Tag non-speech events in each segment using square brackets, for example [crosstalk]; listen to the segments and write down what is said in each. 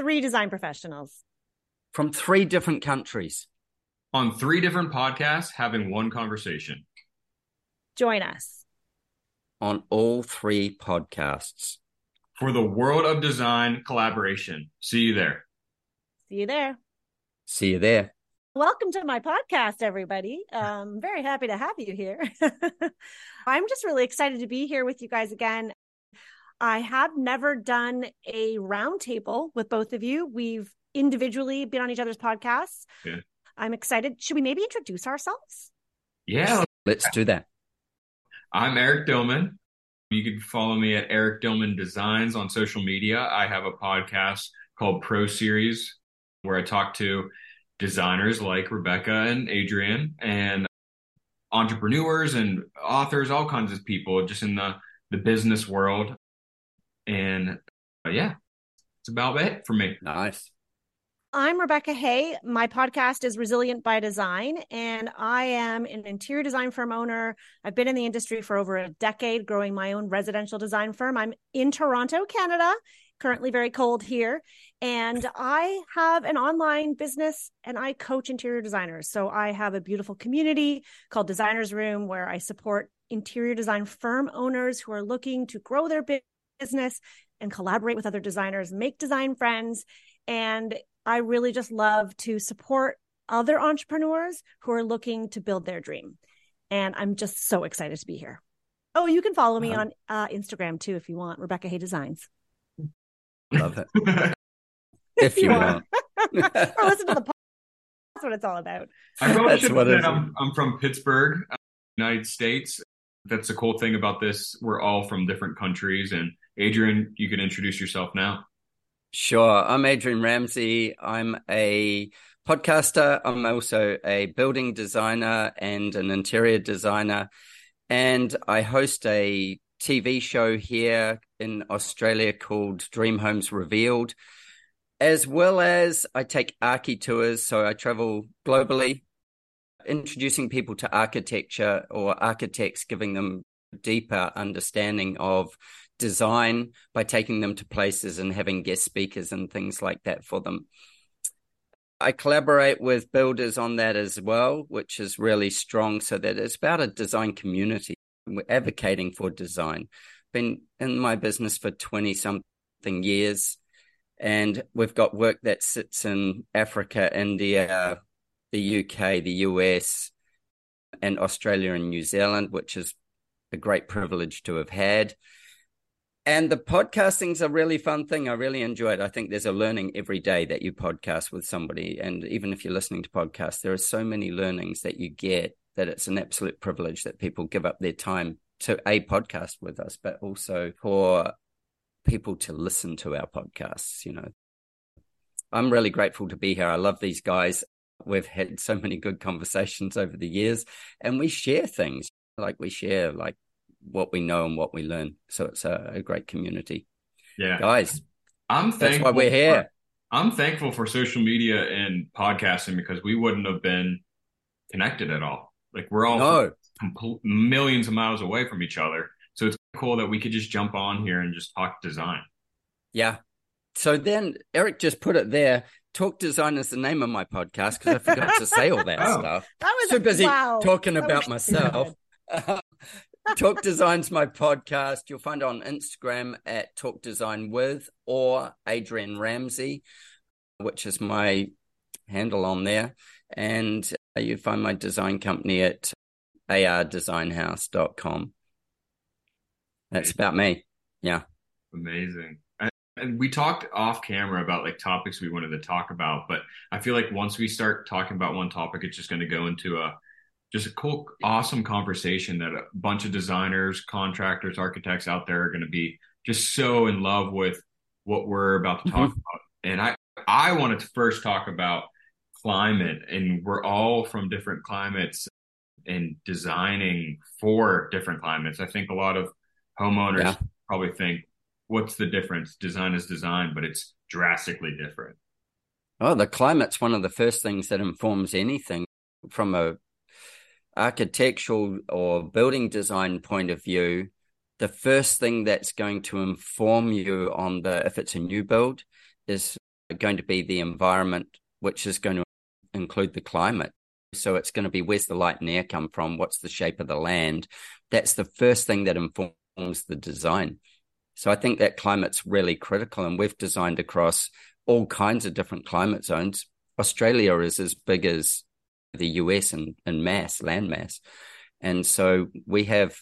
three design professionals from three different countries on three different podcasts having one conversation. Join us on all three podcasts for the World of Design collaboration. See you there. See you there. See you there. Welcome to my podcast, everybody. Um, very happy to have you here. [laughs] I'm just really excited to be here with you guys again. I have never done a roundtable with both of you. We've individually been on each other's podcasts. Yeah. I'm excited. Should we maybe introduce ourselves? Yeah. Let's do that. I'm Eric Dillman. You can follow me at Eric Dillman Designs on social media. I have a podcast called Pro Series where I talk to designers like Rebecca and Adrian and entrepreneurs and authors, all kinds of people just in the, the business world. And uh, yeah, it's about it for me. Nice. I'm Rebecca Hay. My podcast is Resilient by Design, and I am an interior design firm owner. I've been in the industry for over a decade, growing my own residential design firm. I'm in Toronto, Canada, currently very cold here. And I have an online business and I coach interior designers. So I have a beautiful community called Designers Room where I support interior design firm owners who are looking to grow their business and collaborate with other designers, make design friends. And I really just love to support other entrepreneurs who are looking to build their dream. And I'm just so excited to be here. Oh, you can follow me uh-huh. on uh, Instagram too if you want, Rebecca Hay Designs. Love it. [laughs] if you want. [laughs] or listen to the podcast. [laughs] That's what it's all about. I probably should that I'm, I'm from Pittsburgh, uh, United States. That's the cool thing about this. We're all from different countries. And Adrian, you can introduce yourself now. Sure. I'm Adrian Ramsay. I'm a podcaster. I'm also a building designer and an interior designer. And I host a TV show here in Australia called Dream Homes Revealed, as well as I take archi tours. So I travel globally, introducing people to architecture or architects, giving them deeper understanding of design by taking them to places and having guest speakers and things like that for them. I collaborate with builders on that as well, which is really strong so that it's about a design community. We're advocating for design. Been in my business for 20 something years, and we've got work that sits in Africa, India, the UK, the US, and Australia and New Zealand, which is a great privilege to have had. And the podcasting's a really fun thing. I really enjoy it. I think there's a learning every day that you podcast with somebody. And even if you're listening to podcasts, there are so many learnings that you get that it's an absolute privilege that people give up their time to a podcast with us, but also for people to listen to our podcasts. You know, I'm really grateful to be here. I love these guys. We've had so many good conversations over the years and we share things like we share like what we know and what we learn. So it's a, a great community. Yeah. Guys, I'm that's why we're here. For, I'm thankful for social media and podcasting because we wouldn't have been connected at all. Like we're all no. compl- millions of miles away from each other. So it's cool that we could just jump on here and just talk design. Yeah. So then Eric just put it there. Talk Design is the name of my podcast because I forgot to say all that [laughs] oh. stuff. That was too busy wow. talking that about [laughs] myself. [laughs] Talk Design's my podcast. You'll find it on Instagram at Talk Design with or Adrian Ramsay, which is my handle on there. And uh, you find my design company at ardesignhouse.com. That's about me. Yeah. Amazing. And we talked off camera about like topics we wanted to talk about, but I feel like once we start talking about one topic, it's just going to go into a just a cool, awesome conversation that a bunch of designers, contractors, architects out there are going to be just so in love with what we're about to talk mm-hmm. about. And I, I wanted to first talk about climate, and we're all from different climates and designing for different climates. I think a lot of homeowners yeah. probably think, what's the difference? Design is design, but it's drastically different. Oh, the climate's one of the first things that informs anything from a architectural or building design point of view, the first thing that's going to inform you on the if it's a new build is going to be the environment, which is going to include the climate. So it's going to be where's the light and air come from? What's the shape of the land? That's the first thing that informs the design. So I think that climate's really critical. And we've designed across all kinds of different climate zones. Australia is as big as the US in, in mass, land mass. And so we have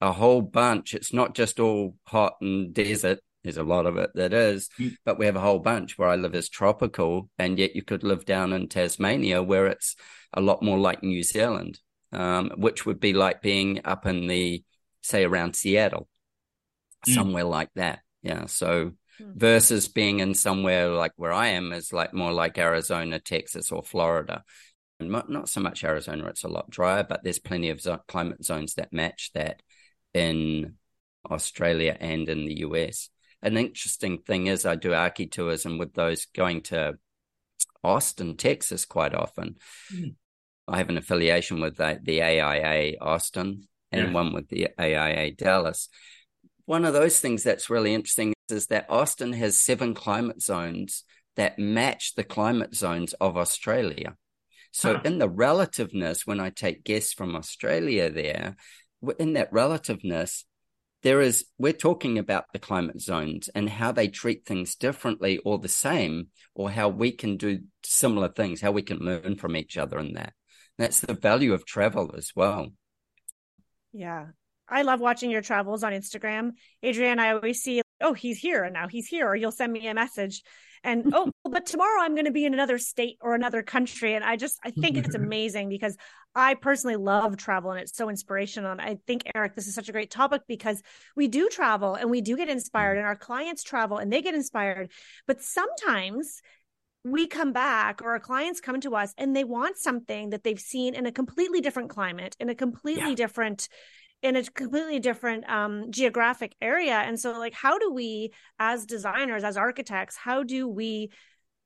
a whole bunch. It's not just all hot and desert. There's a lot of it that is, mm. but we have a whole bunch where I live is tropical, and yet you could live down in Tasmania where it's a lot more like New Zealand, um, which would be like being up in the, say, around Seattle, mm. somewhere like that. Yeah. So mm. versus being in somewhere like where I am is like more like Arizona, Texas, or Florida. Not, not so much Arizona, it's a lot drier, but there's plenty of zo- climate zones that match that in Australia and in the US an interesting thing is I do archi tours and with those going to Austin, Texas quite often. Mm. I have an affiliation with the, the AIA Austin and yeah. one with the AIA Dallas. One of those things that's really interesting is that Austin has seven climate zones that match the climate zones of Australia. So, huh. in the relativeness, when I take guests from Australia there, in that relativeness, there is we're talking about the climate zones and how they treat things differently or the same or how we can do similar things how we can learn from each other in that. That's the value of travel as well. Yeah. I love watching your travels on instagram. Adrian i always see oh he's here and now he's here or you'll send me a message. And [laughs] oh but tomorrow i'm going to be in another state or another country and i just i think it's [laughs] amazing because i personally love travel and it's so inspirational. And i think eric this is such a great topic because we do travel and we do get inspired mm. and our clients travel and they get inspired. But sometimes we come back or our clients come to us and they want something that they've seen in a completely different climate in a completely yeah. different in a completely different um, geographic area. And so like how do we as designers as architects how do we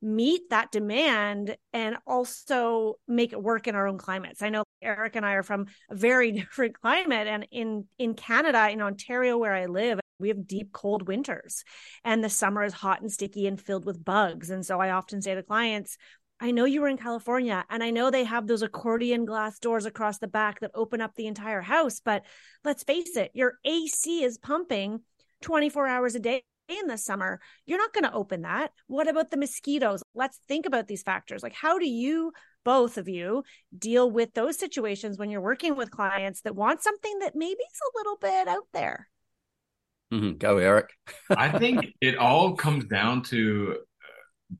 meet that demand and also make it work in our own climates? I know eric and i are from a very [laughs] different climate and in in canada in ontario where i live we have deep cold winters and the summer is hot and sticky and filled with bugs. And so i often say to clients I know you were in California and I know they have those accordion glass doors across the back that open up the entire house. But let's face it, your AC is pumping 24 hours a day in the summer. You're not going to open that. What about the mosquitoes? Let's think about these factors. Like, how do you, both of you, deal with those situations when you're working with clients that want something that maybe is a little bit out there? Mm-hmm. Go, Eric. I think it all comes down to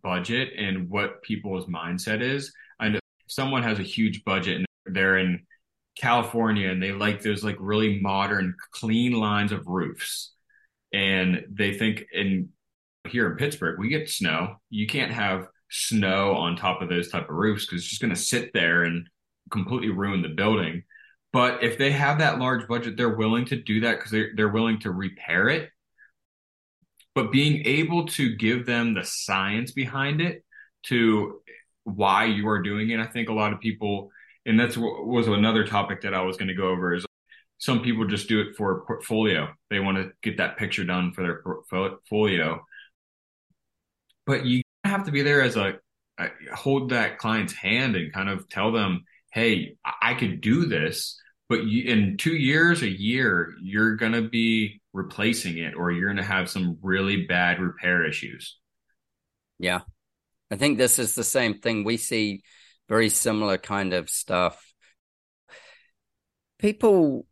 budget and what people's mindset is. I know someone has a huge budget and they're in California and they like those like really modern, clean lines of roofs. And they think in here in Pittsburgh, we get snow. You can't have snow on top of those type of roofs because it's just going to sit there and completely ruin the building. But if they have that large budget, they're willing to do that because they're, they're willing to repair it but being able to give them the science behind it to why you are doing it. I think a lot of people, and that's was another topic that I was going to go over is some people just do it for portfolio. They want to get that picture done for their portfolio. But you have to be there as a, a hold that client's hand and kind of tell them, "Hey, I could do this." but you, in two years, a year, you're going to be replacing it or you're going to have some really bad repair issues. Yeah. I think this is the same thing. We see very similar kind of stuff. People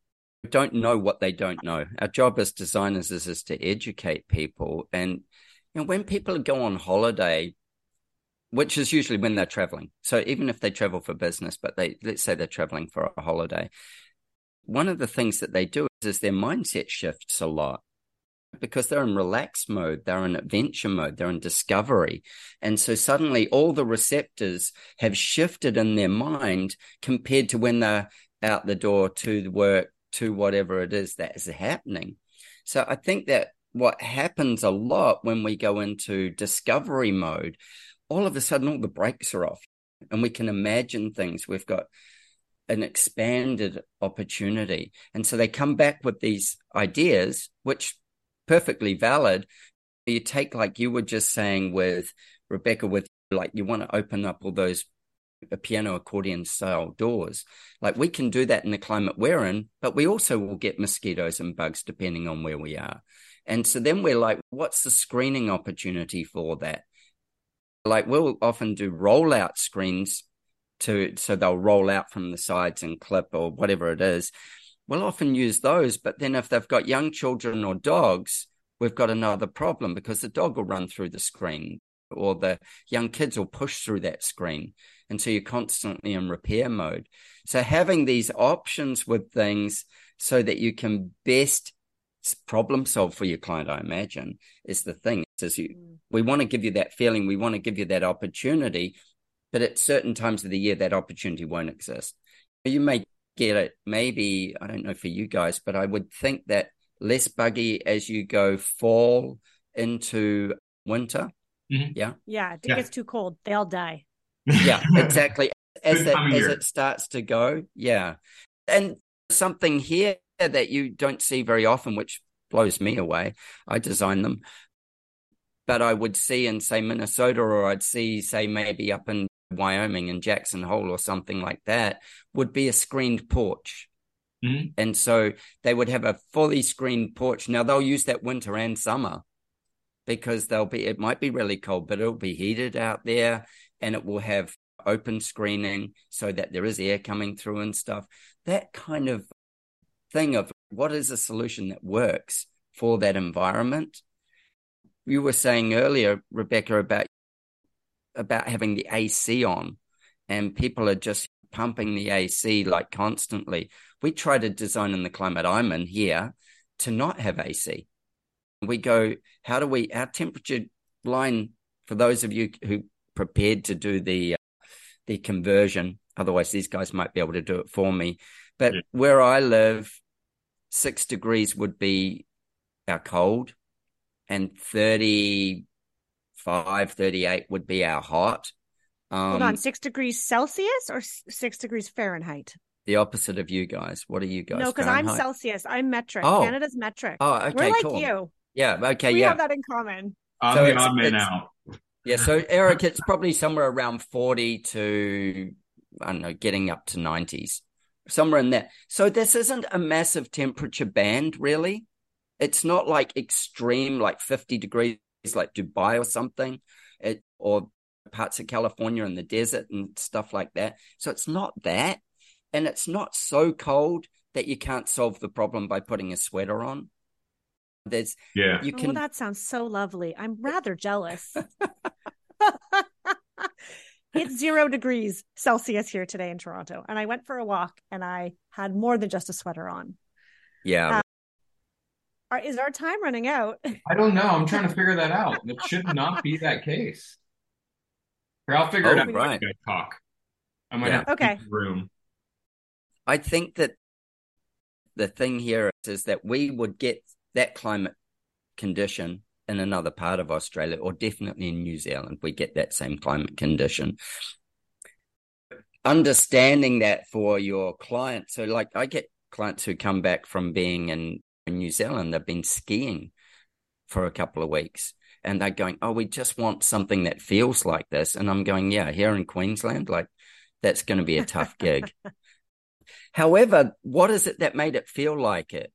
don't know what they don't know. Our job as designers is, is to educate people. And you know, when people go on holiday, which is usually when they're traveling. So even if they travel for business, but they let's say they're traveling for a holiday, one of the things that they do is, their mindset shifts a lot because they're in relaxed mode, they're in adventure mode, they're in discovery. And so suddenly all the receptors have shifted in their mind compared to when they're out the door to the work, to whatever it is that is happening. So I think that what happens a lot when we go into discovery mode, all of a sudden all the brakes are off and we can imagine things. We've got an expanded opportunity. And so they come back with these ideas, which perfectly valid. You take, like you were just saying, with Rebecca, with like you want to open up all those piano accordion style doors. Like we can do that in the climate we're in, but we also will get mosquitoes and bugs depending on where we are. And so then we're like, what's the screening opportunity for that? Like we'll often do rollout screens to so they'll roll out from the sides and clip or whatever it is. We'll often use those, but then if they've got young children or dogs, we've got another problem because the dog will run through the screen or the young kids will push through that screen. And so you're constantly in repair mode. So having these options with things so that you can best problem solve for your client, I imagine, is the thing. Is you, mm. we want to give you that feeling, we want to give you that opportunity, but at certain times of the year, that opportunity won't exist. You may get it, maybe, I don't know for you guys, but I would think that less buggy as you go fall into winter. Mm-hmm. Yeah. Yeah. It yeah. gets too cold. They all die. [laughs] Yeah, exactly. [laughs] As that, as it starts to go. Yeah. And something here that you don't see very often, which blows me away. I design them. But I would see in, say, Minnesota, or I'd see, say, maybe up in Wyoming and Jackson Hole or something like that, would be a screened porch. Mm-hmm. And so they would have a fully screened porch. Now they'll use that winter and summer because they'll be, it might be really cold, but it'll be heated out there and it will have open screening so that there is air coming through and stuff. That kind of thing of what is a solution that works for that environment. You were saying earlier, Rebecca, about about having the AC on and people are just pumping the AC like constantly. We try to design in the climate I'm in here to not have AC. We go, how do we, our temperature line, for those of you who prepared to do the, uh, the conversion, otherwise these guys might be able to do it for me. But yeah. where I live, six degrees would be our cold and 30, 35, 38 would be our hot. Um, Hold on, six degrees Celsius or six degrees Fahrenheit? The opposite of you guys. What are you guys? No, because I'm Celsius. I'm metric. Oh. Canada's metric. Oh, okay. We're like cool. you. Yeah. Okay. We yeah. have that in common. I'm so the odd man out. Yeah. So Eric, it's probably somewhere around 40 to, I don't know, getting up to 90s, somewhere in there. So this isn't a massive temperature band, really. It's not like extreme, like 50 degrees like Dubai or something, it, or parts of California in the desert and stuff like that. So it's not that. And it's not so cold that you can't solve the problem by putting a sweater on. There's, yeah, you oh, can. Oh, that sounds so lovely. I'm rather jealous. [laughs] it's zero degrees Celsius here today in Toronto. And I went for a walk and I had more than just a sweater on. Yeah. Uh, Are, is our time running out? [laughs] I don't know. I'm trying to figure that out. It should not be that case. Or I'll figure oh, it out. Right. I talk. I might yeah. have okay. room. I think that the thing here is that we would get that climate condition in another part of Australia, or definitely in New Zealand, we get that same climate condition. Understanding that for your clients, so like I get clients who come back from being in in New Zealand, they've been skiing for a couple of weeks and they're going, Oh, we just want something that feels like this. And I'm going, Yeah, here in Queensland, like that's going to be a tough gig. [laughs] However, what is it that made it feel like it?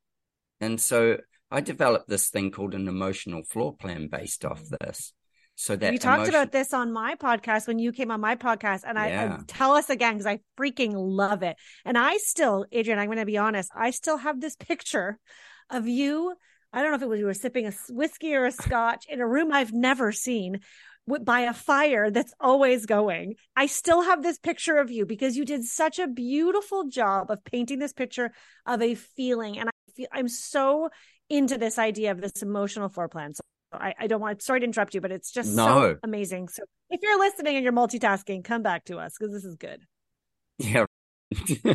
And so I developed this thing called an emotional floor plan based off this. So that you talked emotion- about this on my podcast when you came on my podcast, and I, yeah. I tell us again because I freaking love it. And I still, Adrian, I'm going to be honest, I still have this picture of you. I don't know if it was you were sipping a whiskey or a scotch in a room I've never seen by a fire that's always going. I still have this picture of you because you did such a beautiful job of painting this picture of a feeling. And I feel I'm so into this idea of this emotional floor plan. So I, I don't want sorry to interrupt you, but it's just no. so amazing. So if you're listening and you're multitasking, come back to us because this is good. Yeah. [laughs]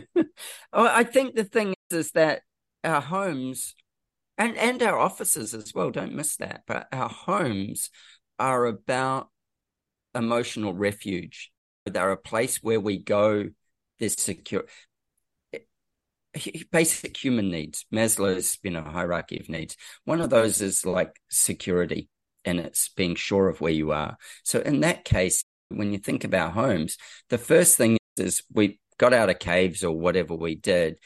oh, I think the thing is, is that our homes and and our offices as well. Don't miss that. But our homes are about emotional refuge. They're a place where we go. There's secure, basic human needs. Maslow's you know hierarchy of needs. One of those is like security. and it's being sure of where you are. So in that case, when you think about homes, the first thing is we got out of caves or whatever we did.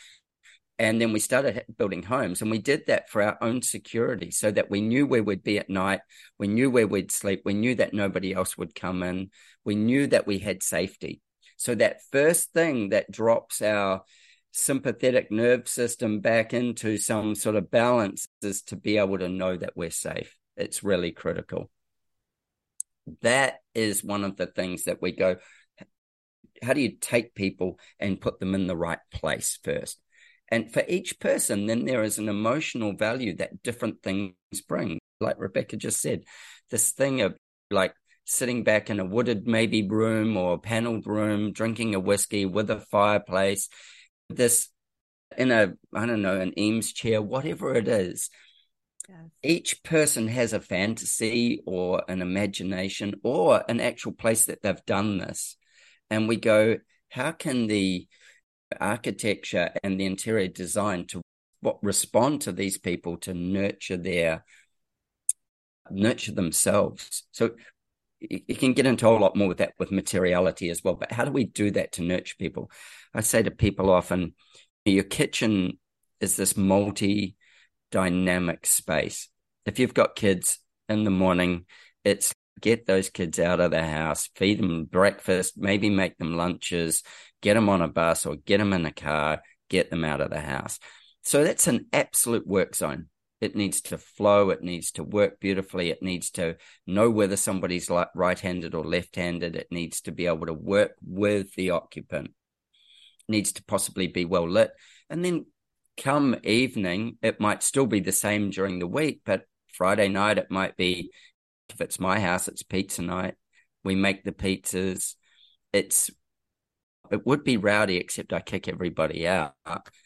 And then we started building homes and we did that for our own security so that we knew where we'd be at night. We knew where we'd sleep. We knew that nobody else would come in. We knew that we had safety. So that first thing that drops our sympathetic nerve system back into some sort of balance is to be able to know that we're safe. It's really critical. That is one of the things that we go, how do you take people and put them in the right place first? And for each person, then there is an emotional value that different things bring. Like Rebecca just said, this thing of like sitting back in a wooded maybe room or paneled room, drinking a whiskey with a fireplace, this in a, I don't know, an Eames chair, whatever it is. Yes. Each person has a fantasy or an imagination or an actual place that they've done this. And we go, how can the architecture and the interior design to what respond to these people to nurture their nurture themselves. So you can get into a lot more with that with materiality as well but how do we do that to nurture people? I say to people often your kitchen is this multi dynamic space. If you've got kids in the morning it's get those kids out of the house feed them breakfast maybe make them lunches get them on a bus or get them in a car get them out of the house so that's an absolute work zone it needs to flow. It needs to work beautifully. It needs to know whether somebody's right-handed or left-handed. It needs to be able to work with the occupant. It needs to possibly be well lit. And then come evening, it might still be the same during the week, but Friday night it might be if it's my house, it's pizza night. We make the pizzas. It's it would be rowdy, except I kick everybody out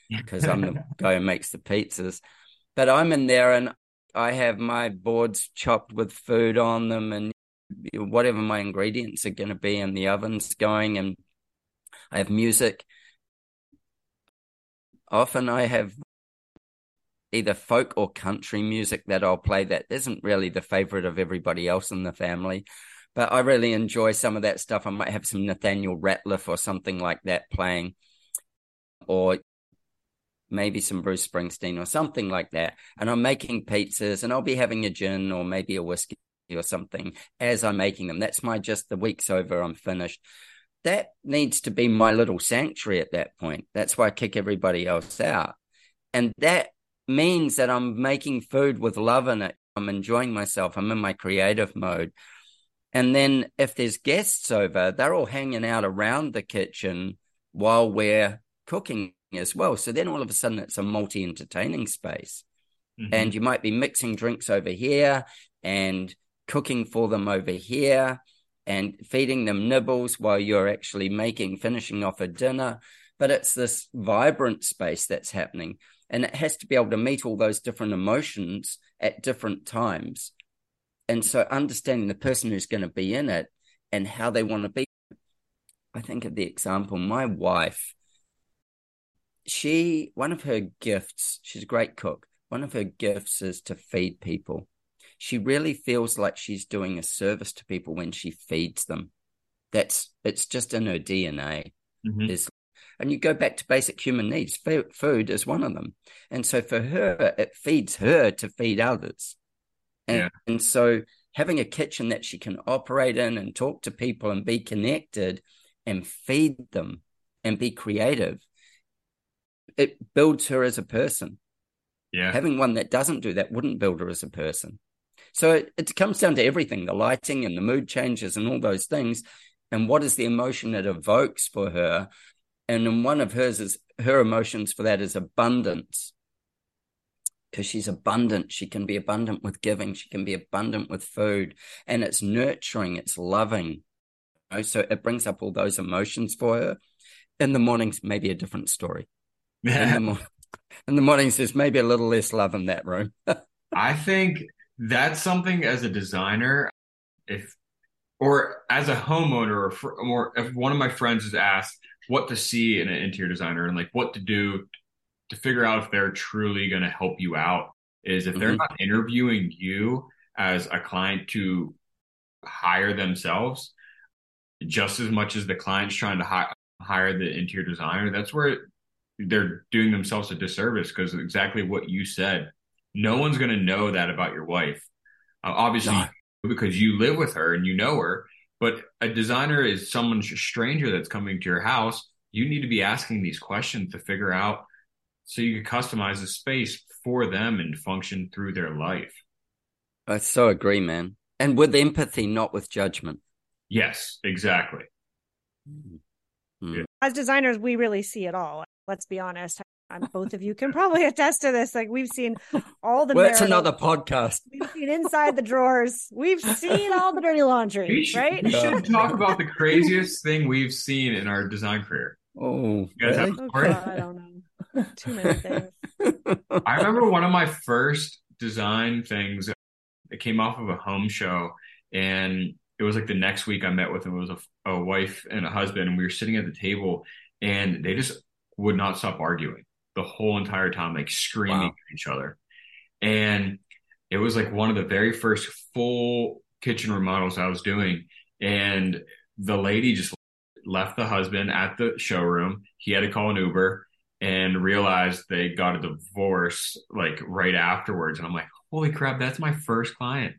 because I'm the [laughs] guy who makes the pizzas. But I'm in there and I have my boards chopped with food on them and whatever my ingredients are going to be in the oven's going and I have music. Often I have either folk or country music that I'll play that isn't really the favorite of everybody else in the family. But I really enjoy some of that stuff. I might have some Nathaniel Rateliff or something like that playing. Or maybe some Bruce Springsteen or something like that. And I'm making pizzas and I'll be having a gin or maybe a whiskey or something as I'm making them. That's my just the week's over, I'm finished. That needs to be my little sanctuary at that point. That's why I kick everybody else out. And that means that I'm making food with love in it. I'm enjoying myself. I'm in my creative mode. And then if there's guests over, they're all hanging out around the kitchen while we're cooking as well. So then all of a sudden it's a multi entertaining space. Mm-hmm. And you might be mixing drinks over here and cooking for them over here and feeding them nibbles while you're actually making, finishing off a dinner. But it's this vibrant space that's happening. And it has to be able to meet all those different emotions at different times. And so understanding the person who's going to be in it and how they want to be. I think of the example, my wife she one of her gifts she's a great cook one of her gifts is to feed people she really feels like she's doing a service to people when she feeds them that's it's just in her dna mm-hmm. is and you go back to basic human needs food is one of them and so for her it feeds her to feed others and, yeah. and so having a kitchen that she can operate in and talk to people and be connected and feed them and be creative it builds her as a person. Yeah. Having one that doesn't do that wouldn't build her as a person. So it, it comes down to everything the lighting and the mood changes and all those things. And what is the emotion it evokes for her? And in one of hers is her emotions for that is abundance. Because she's abundant. She can be abundant with giving. She can be abundant with food. And it's nurturing, it's loving. You know? So it brings up all those emotions for her. In the mornings, maybe a different story in, the [laughs] mo- in the mornings, there's maybe a little less love in that room. [laughs] I think that's something as a designer, if or as a homeowner, or, for, or if one of my friends is asked what to see in an interior designer and like what to do to figure out if they're truly going to help you out, is if they're mm-hmm. not interviewing you, as a client to hire themselves just as much as the client's trying to hi- hire the interior designer. That's where they're doing themselves a disservice because exactly what you said. No one's going to know that about your wife. Uh, obviously, because you live with her and you know her, but a designer is someone stranger that's coming to your house. You need to be asking these questions to figure out so you can customize the space for them and function through their life. I so agree, man. And with empathy, not with judgment. Yes, exactly. Mm-hmm. Yeah. As designers, we really see it all. Let's be honest. I'm, both of you can probably [laughs] attest to this. Like we've seen all the. well, it's another podcast. We've seen inside the drawers. We've seen all the dirty laundry. We should, right? We should talk about the craziest thing we've seen in our design career. Oh, really? oh God, I don't know. Too many things. [laughs] I remember one of my first design things. It came off of a home show, and it was like the next week I met with him. It was a, a wife and a husband, and we were sitting at the table, and they just would not stop arguing the whole entire time, like screaming wow. at each other. And it was like one of the very first full kitchen remodels I was doing, and the lady just left the husband at the showroom. He had to call an Uber and realized they got a divorce like right afterwards. And I'm like, holy crap, that's my first client.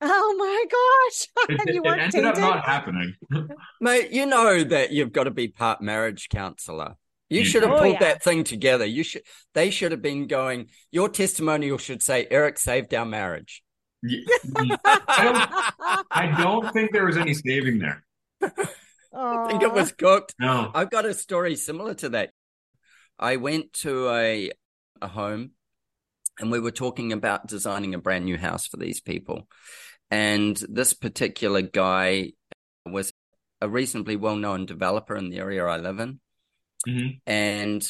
Oh my gosh. [laughs] It, you it ended up not happening. [laughs] Mate, you know that you've got to be part marriage counselor. You, you should have oh, pulled yeah. that thing together. You should they should have been going, your testimonial should say Eric saved our marriage. Yeah. I, don't, I don't think there was any saving there. [laughs] I think it was cooked. No. I've got a story similar to that. I went to a a home and we were talking about designing a brand new house for these people. And this particular guy was a reasonably well known developer in the area I live in. Mm-hmm. And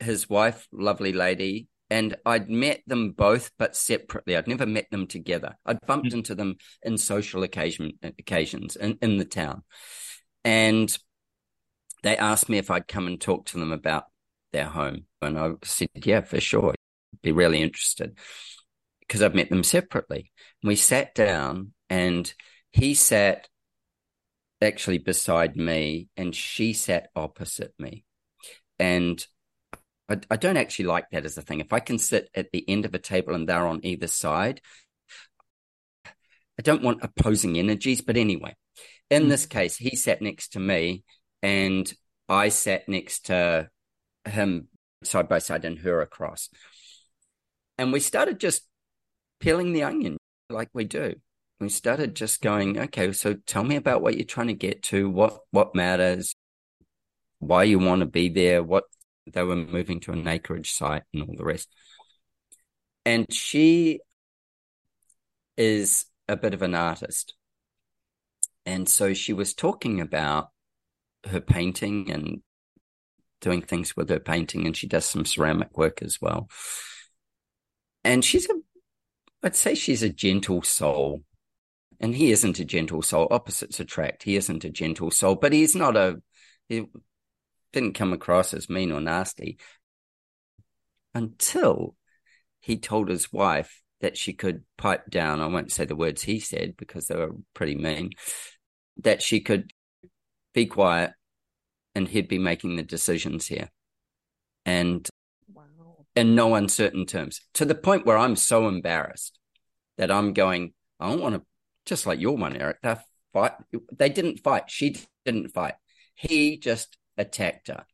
his wife, lovely lady, and I'd met them both, but separately. I'd never met them together. I'd bumped mm-hmm. into them in social occasion occasions in, in the town. And they asked me if I'd come and talk to them about their home. And I said, yeah, for sure. Be really interested because I've met them separately. We sat down and he sat actually beside me and she sat opposite me. And I, I, don't actually like that as a thing. If I can sit at the end of a table and they're on either side, I don't want opposing energies. But anyway, in mm. this case, he sat next to me and I sat next to him side by side and her across. And we started just peeling the onion like we do. We started just going, okay, so tell me about what you're trying to get to, what what matters, why you want to be there, what they were moving to an acreage site and all the rest. And she is a bit of an artist. And so she was talking about her painting and doing things with her painting, and she does some ceramic work as well. And she's a, I'd say she's a gentle soul. And he isn't a gentle soul. Opposites attract. He isn't a gentle soul, but he's not a, he didn't come across as mean or nasty until he told his wife that she could pipe down. I won't say the words he said because they were pretty mean, that she could be quiet and he'd be making the decisions here. And wow. in no uncertain terms, to the point where I'm so embarrassed that I'm going, I don't want to, just like your one, Eric, they fight. They didn't fight. She didn't fight. He just attacked her.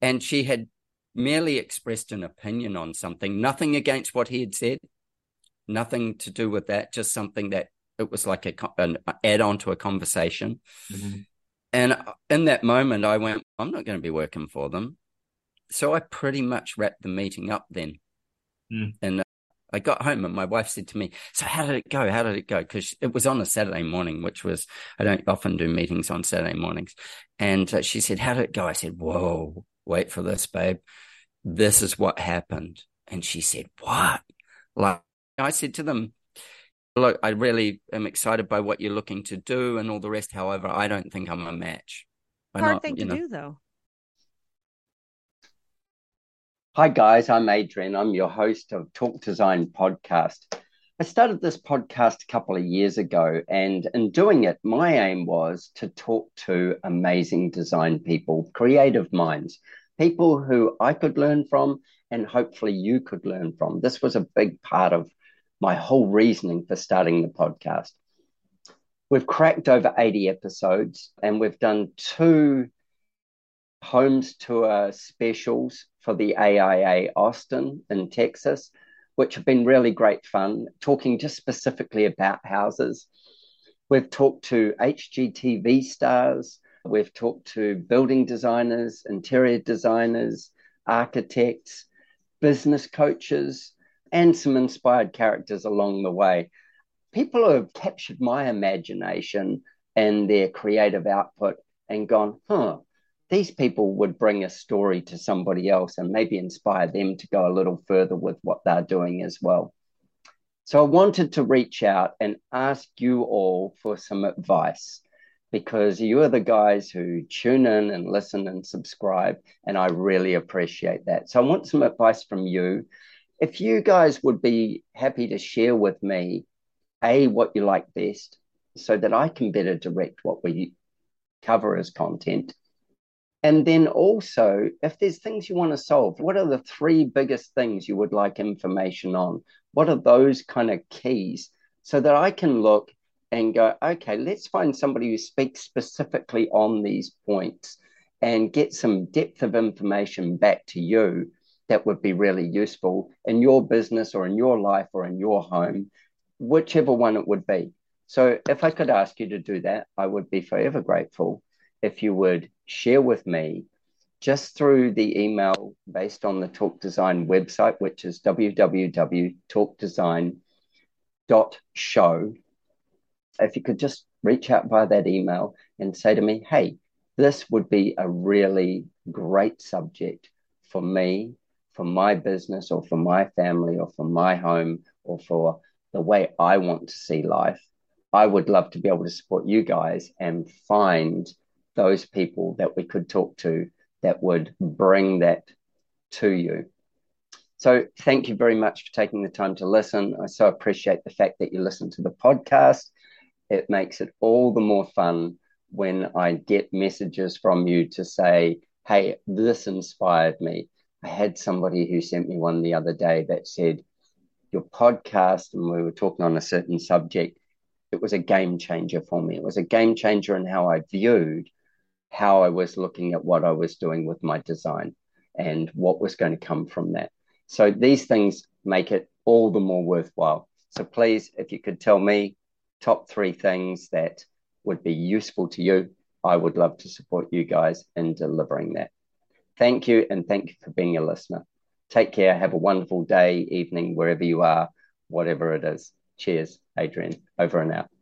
And she had merely expressed an opinion on something, nothing against what he had said, nothing to do with that, just something that it was like a, an add on to a conversation. Mm-hmm. And in that moment, I went, I'm not going to be working for them. So I pretty much wrapped the meeting up then. Mm. And I got home and my wife said to me, So how did it go? How did it go? Because it was on a Saturday morning, which was, I don't often do meetings on Saturday mornings. And uh, she said, How did it go? I said, Whoa, wait for this, babe. This is what happened. And she said, What? Like I said to them, look, I really am excited by what you're looking to do and all the rest. However, I don't think I'm a match. I'm Hard not, thing to know. do, though. Hi, guys. I'm Adrian. I'm your host of Talk Design podcast. I started this podcast a couple of years ago, and in doing it, my aim was to talk to amazing design people, creative minds, people who I could learn from, and hopefully you could learn from. This was a big part of my whole reasoning for starting the podcast. We've cracked over 80 episodes, and we've done two homes tour specials for the AIA Austin in Texas which have been really great fun, talking just specifically about houses. We've talked to HGTV stars, we've talked to building designers, interior designers, architects, business coaches, and some inspired characters along the way. People who have captured my imagination and their creative output and gone, huh, these people would bring a story to somebody else and maybe inspire them to go a little further with what they're doing as well. So I wanted to reach out and ask you all for some advice because you are the guys who tune in and listen and subscribe, and I really appreciate that. So I want some advice from you. If you guys would be happy to share with me, A, what you like best, so that I can better direct what we cover as content and then also, if there's things you want to solve, what are the three biggest things you would like information on? What are those kind of keys so that I can look and go, okay, let's find somebody who speaks specifically on these points and get some depth of information back to you that would be really useful in your business or in your life or in your home, whichever one it would be. So, if I could ask you to do that, I would be forever grateful if you would share with me just through the email based on the Talk Design website, which is www.talkdesign.show. If you could just reach out via that email and say to me, hey, this would be a really great subject for me, for my business, or for my family, or for my home, or for the way I want to see life. I would love to be able to support you guys and find those people that we could talk to that would bring that to you. So, thank you very much for taking the time to listen. I so appreciate the fact that you listen to the podcast. It makes it all the more fun when I get messages from you to say, Hey, this inspired me. I had somebody who sent me one the other day that said, Your podcast, and we were talking on a certain subject, it was a game changer for me. It was a game changer in how I viewed how I was looking at what I was doing with my design and what was going to come from that. So these things make it all the more worthwhile. So please, if you could tell me top three things that would be useful to you, I would love to support you guys in delivering that. Thank you, and thank you for being a listener. Take care. Have a wonderful day, evening, wherever you are, whatever it is. Cheers, Adrian. Over and out.